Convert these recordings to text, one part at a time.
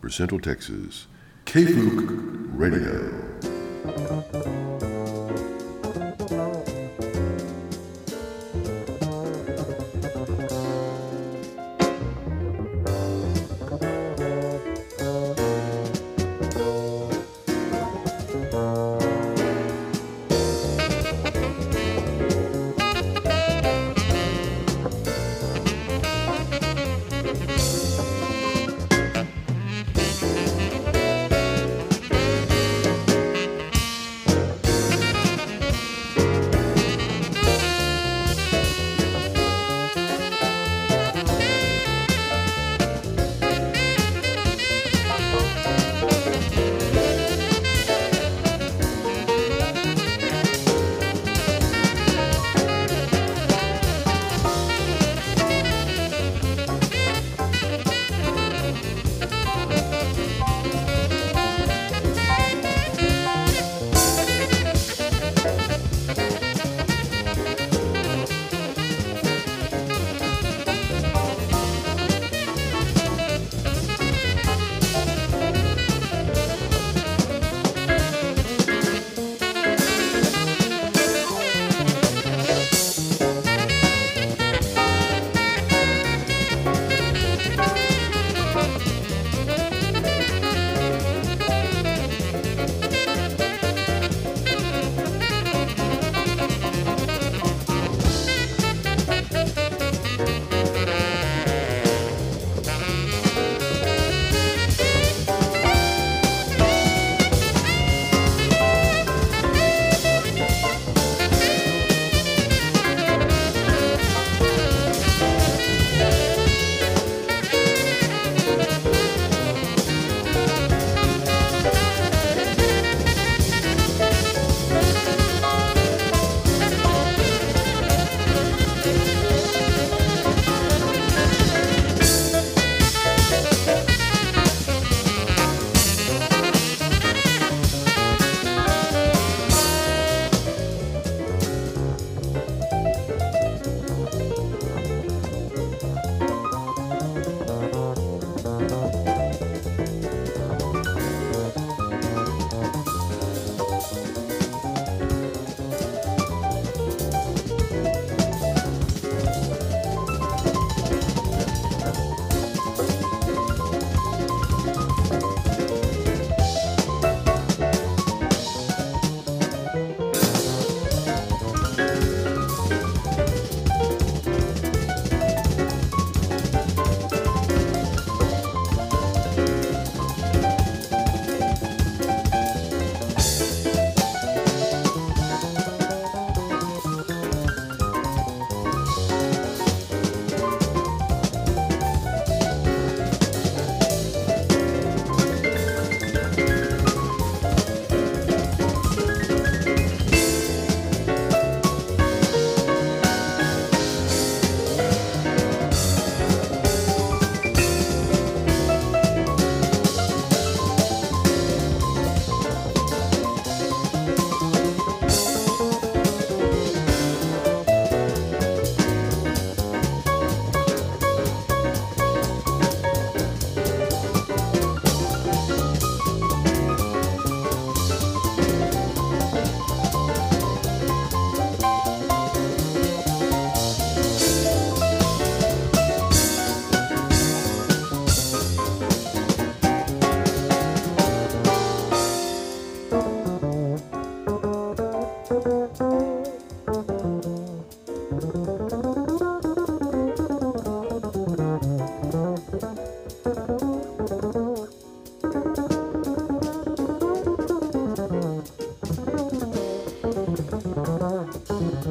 for Central Texas, KFOOK Radio.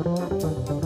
Música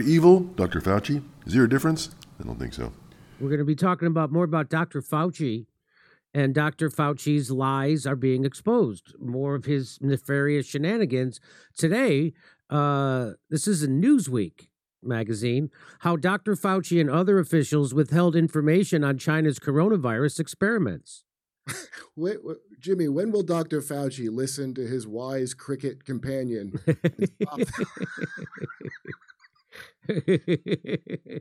Dr. Evil, Dr. Fauci, is there a difference? I don't think so. We're going to be talking about more about Dr. Fauci, and Dr. Fauci's lies are being exposed. More of his nefarious shenanigans today. Uh, this is a Newsweek magazine. How Dr. Fauci and other officials withheld information on China's coronavirus experiments. Wait, wait, Jimmy, when will Dr. Fauci listen to his wise cricket companion?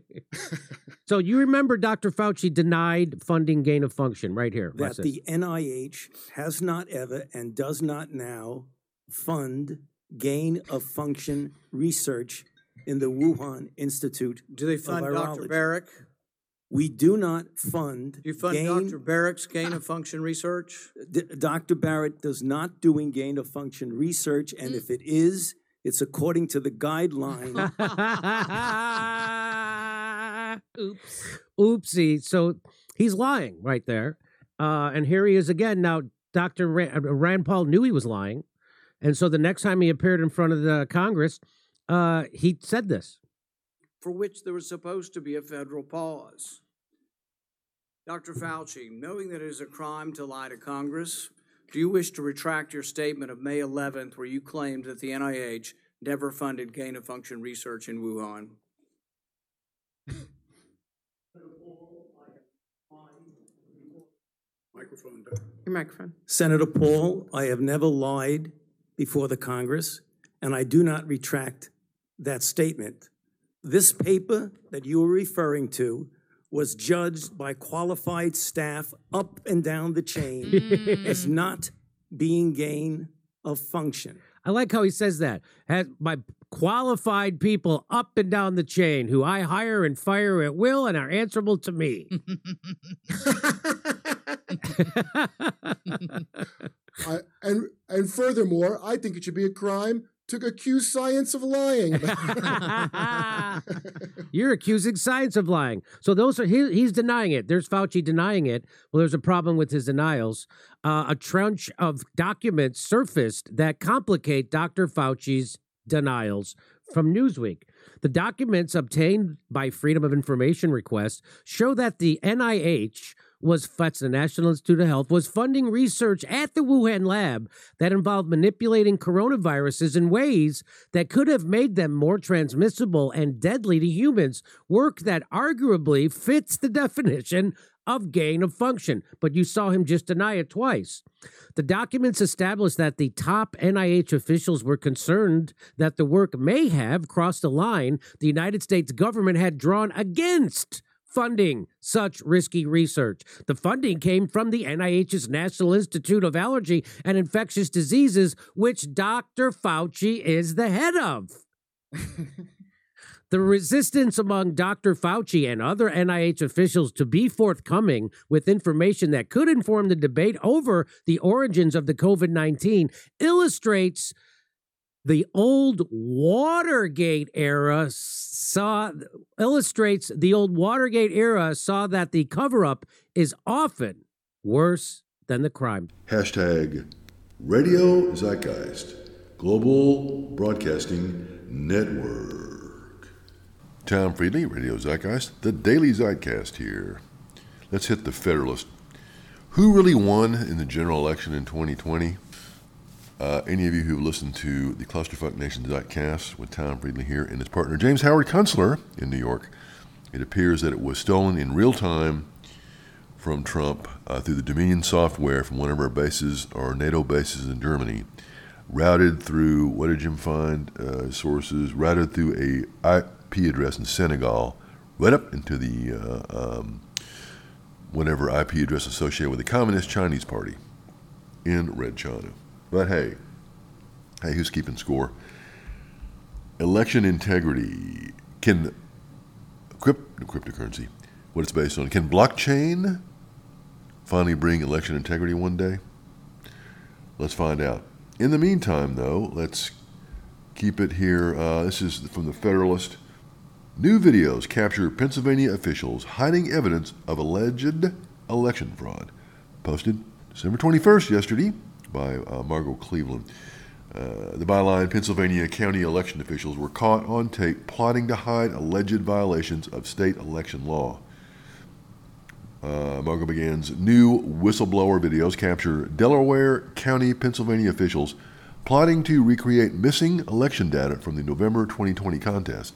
so you remember Dr. Fauci denied funding gain of function right here. That the NIH has not ever and does not now fund gain of function research in the Wuhan Institute. Do they fund Dr. Baric? We do not fund. Do you fund gain, Dr. Baric's gain of function research? D- Dr. Barrett does not doing gain of function research, and mm. if it is, it's according to the guideline. Oops. Oopsie. So he's lying right there. Uh, and here he is again. Now, Dr. Rand, uh, Rand Paul knew he was lying. And so the next time he appeared in front of the Congress, uh, he said this. For which there was supposed to be a federal pause. Dr. Fauci, knowing that it is a crime to lie to Congress, do you wish to retract your statement of May 11th where you claimed that the NIH never funded gain of function research in Wuhan? Microphone. Your microphone. Senator Paul, I have never lied before the Congress, and I do not retract that statement. This paper that you are referring to was judged by qualified staff up and down the chain mm. as not being gain of function. I like how he says that. Has by qualified people up and down the chain who I hire and fire at will and are answerable to me. I, and and furthermore, I think it should be a crime to accuse science of lying. You're accusing science of lying. So those are he, he's denying it. There's Fauci denying it. Well, there's a problem with his denials. Uh, a trench of documents surfaced that complicate Dr. Fauci's denials from Newsweek. The documents obtained by Freedom of Information request show that the NIH was that's the National Institute of Health was funding research at the Wuhan lab that involved manipulating coronaviruses in ways that could have made them more transmissible and deadly to humans, work that arguably fits the definition of gain of function, but you saw him just deny it twice. The documents establish that the top NIH officials were concerned that the work may have crossed a line the United States government had drawn against funding such risky research. The funding came from the NIH's National Institute of Allergy and Infectious Diseases, which Dr. Fauci is the head of. the resistance among Dr. Fauci and other NIH officials to be forthcoming with information that could inform the debate over the origins of the COVID 19 illustrates the old Watergate era saw illustrates the old Watergate era saw that the cover up is often worse than the crime. Hashtag Radio Zeitgeist, Global Broadcasting Network. Tom Friedley, Radio Zeitgeist, the Daily Zeitcast here. Let's hit the Federalist. Who really won in the general election in 2020? Uh, any of you who have listened to the Clusterfuck Nation with Tom Friedley here and his partner James Howard Kunstler in New York, it appears that it was stolen in real time from Trump uh, through the Dominion software from one of our bases, our NATO bases in Germany, routed through, what did Jim find? Uh, sources, routed through a IP address in Senegal, right up into the uh, um, whatever IP address associated with the Communist Chinese Party in Red China. But hey, hey, who's keeping score? Election integrity can crypt, cryptocurrency, what it's based on. Can blockchain finally bring election integrity one day? Let's find out. In the meantime, though, let's keep it here. Uh, this is from the Federalist. New videos capture Pennsylvania officials hiding evidence of alleged election fraud. Posted December 21st, yesterday, by uh, Margot Cleveland. Uh, the byline Pennsylvania county election officials were caught on tape plotting to hide alleged violations of state election law. Uh, Margot begins new whistleblower videos capture Delaware County, Pennsylvania officials plotting to recreate missing election data from the November 2020 contest,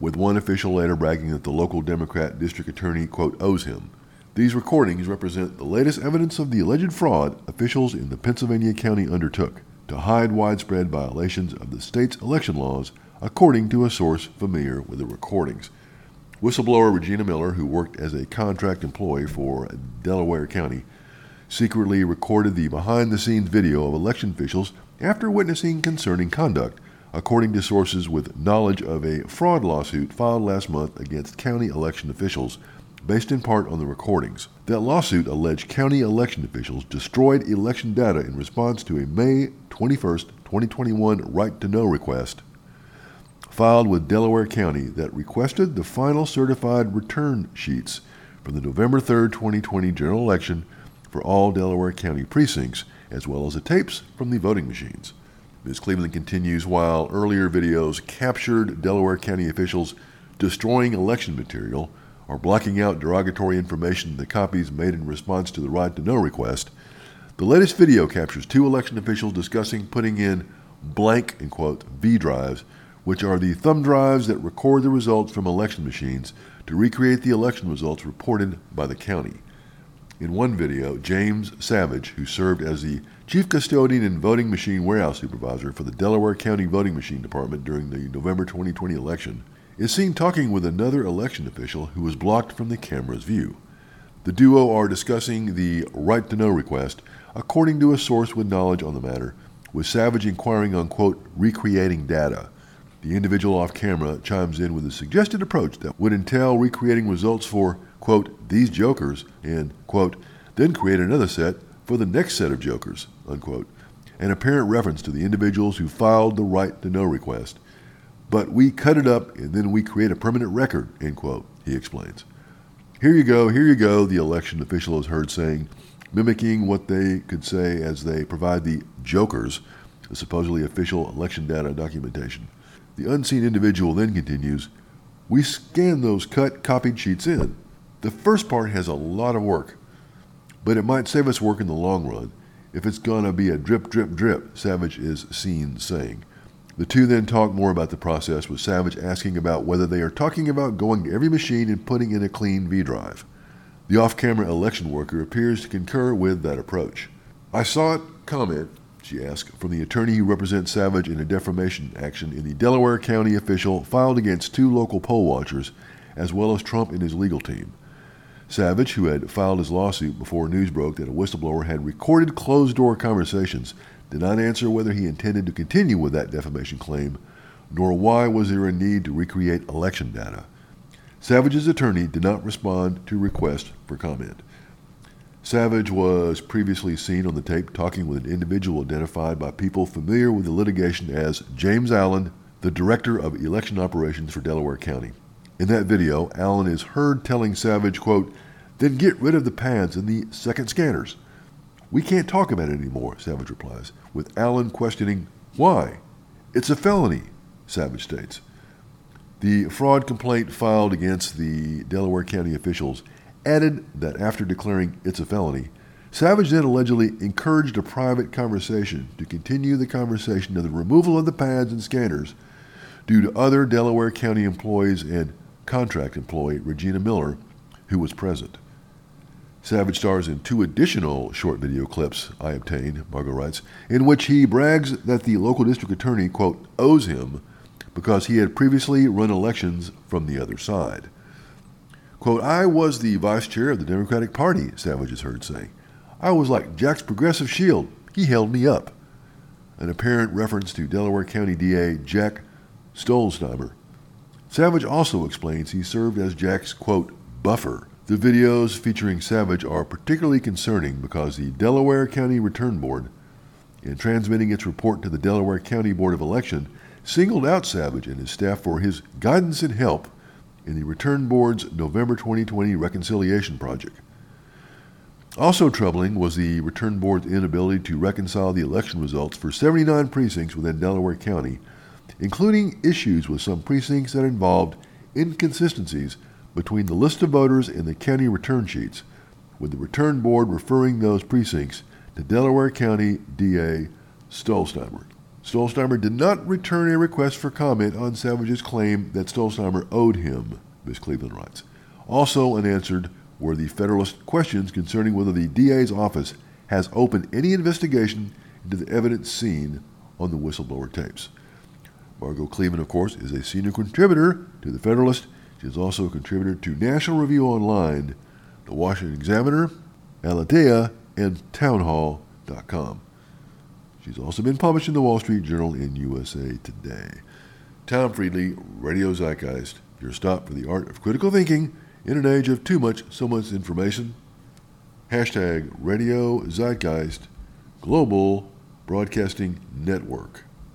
with one official later bragging that the local Democrat district attorney, quote, owes him. These recordings represent the latest evidence of the alleged fraud officials in the Pennsylvania county undertook to hide widespread violations of the state's election laws, according to a source familiar with the recordings. Whistleblower Regina Miller, who worked as a contract employee for Delaware County, secretly recorded the behind the scenes video of election officials after witnessing concerning conduct, according to sources with knowledge of a fraud lawsuit filed last month against county election officials based in part on the recordings. That lawsuit alleged county election officials destroyed election data in response to a May 21, 2021 right to know request filed with Delaware County that requested the final certified return sheets from the November 3, 2020 general election for all Delaware County precincts, as well as the tapes from the voting machines. Ms. Cleveland continues while earlier videos captured Delaware County officials destroying election material or blocking out derogatory information in the copies made in response to the right to know request. The latest video captures two election officials discussing putting in blank, in quote, V drives, which are the thumb drives that record the results from election machines to recreate the election results reported by the county. In one video, James Savage, who served as the chief custodian and voting machine warehouse supervisor for the Delaware County Voting Machine Department during the November 2020 election, is seen talking with another election official who was blocked from the camera's view. The duo are discussing the right to know request, according to a source with knowledge on the matter, with Savage inquiring on, quote, recreating data. The individual off camera chimes in with a suggested approach that would entail recreating results for, quote, these jokers, and, quote, then create another set for the next set of jokers, unquote, an apparent reference to the individuals who filed the right to know request. But we cut it up and then we create a permanent record, end quote, he explains. Here you go, here you go, the election official is heard saying, mimicking what they could say as they provide the jokers, the supposedly official election data documentation. The unseen individual then continues, We scan those cut, copied sheets in. The first part has a lot of work, but it might save us work in the long run if it's gonna be a drip, drip, drip, Savage is seen saying. The two then talk more about the process, with Savage asking about whether they are talking about going to every machine and putting in a clean V drive. The off camera election worker appears to concur with that approach. I saw it comment, she asked, from the attorney who represents Savage in a defamation action in the Delaware County official filed against two local poll watchers, as well as Trump and his legal team. Savage, who had filed his lawsuit before news broke that a whistleblower had recorded closed door conversations did not answer whether he intended to continue with that defamation claim, nor why was there a need to recreate election data. Savage's attorney did not respond to request for comment. Savage was previously seen on the tape talking with an individual identified by people familiar with the litigation as James Allen, the director of election operations for Delaware County. In that video, Allen is heard telling Savage, quote, then get rid of the pads and the second scanners. We can't talk about it anymore, Savage replies, with Allen questioning why. It's a felony, Savage states. The fraud complaint filed against the Delaware County officials added that after declaring it's a felony, Savage then allegedly encouraged a private conversation to continue the conversation of the removal of the pads and scanners due to other Delaware County employees and contract employee Regina Miller, who was present. Savage stars in two additional short video clips I obtained, Margot writes, in which he brags that the local district attorney, quote, owes him because he had previously run elections from the other side. Quote, I was the vice chair of the Democratic Party, Savage is heard saying. I was like Jack's progressive shield. He held me up. An apparent reference to Delaware County DA Jack Stollsteimer. Savage also explains he served as Jack's, quote, buffer the videos featuring Savage are particularly concerning because the Delaware County Return Board, in transmitting its report to the Delaware County Board of Election, singled out Savage and his staff for his guidance and help in the Return Board's November 2020 reconciliation project. Also troubling was the Return Board's inability to reconcile the election results for 79 precincts within Delaware County, including issues with some precincts that involved inconsistencies between the list of voters and the county return sheets, with the return board referring those precincts to Delaware County DA Stollsteimer. Stollsteimer did not return a request for comment on Savage's claim that Stollsteimer owed him, Ms. Cleveland writes. Also unanswered were the Federalist questions concerning whether the DA's office has opened any investigation into the evidence seen on the whistleblower tapes. Margot Cleveland, of course, is a senior contributor to the Federalist she is also a contributor to National Review Online, The Washington Examiner, Aleteia, and Townhall.com. She's also been published in the Wall Street Journal in USA Today. Tom Friedley, Radio Zeitgeist, your stop for the art of critical thinking in an age of too much, so much information. Hashtag Radio Zeitgeist Global Broadcasting Network.